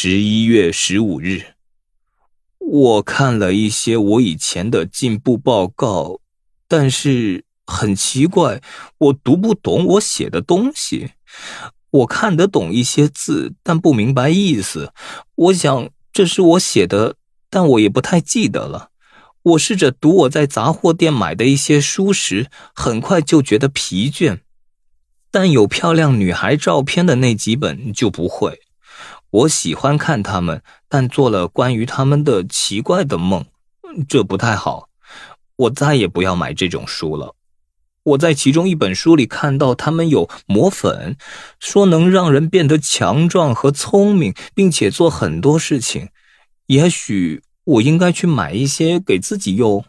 十一月十五日，我看了一些我以前的进步报告，但是很奇怪，我读不懂我写的东西。我看得懂一些字，但不明白意思。我想这是我写的，但我也不太记得了。我试着读我在杂货店买的一些书时，很快就觉得疲倦。但有漂亮女孩照片的那几本就不会。我喜欢看他们，但做了关于他们的奇怪的梦，这不太好。我再也不要买这种书了。我在其中一本书里看到他们有魔粉，说能让人变得强壮和聪明，并且做很多事情。也许我应该去买一些给自己用。